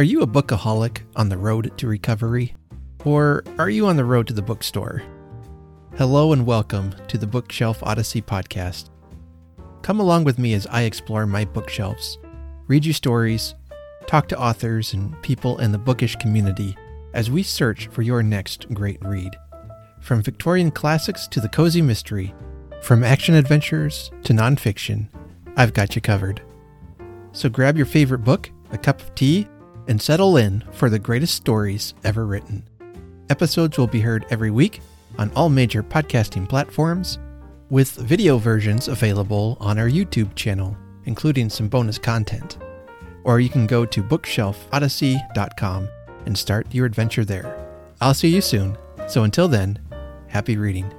Are you a bookaholic on the road to recovery? Or are you on the road to the bookstore? Hello and welcome to the Bookshelf Odyssey podcast. Come along with me as I explore my bookshelves, read you stories, talk to authors and people in the bookish community as we search for your next great read. From Victorian classics to the cozy mystery, from action adventures to nonfiction, I've got you covered. So grab your favorite book, a cup of tea, and settle in for the greatest stories ever written. Episodes will be heard every week on all major podcasting platforms, with video versions available on our YouTube channel, including some bonus content. Or you can go to bookshelfodyssey.com and start your adventure there. I'll see you soon, so until then, happy reading.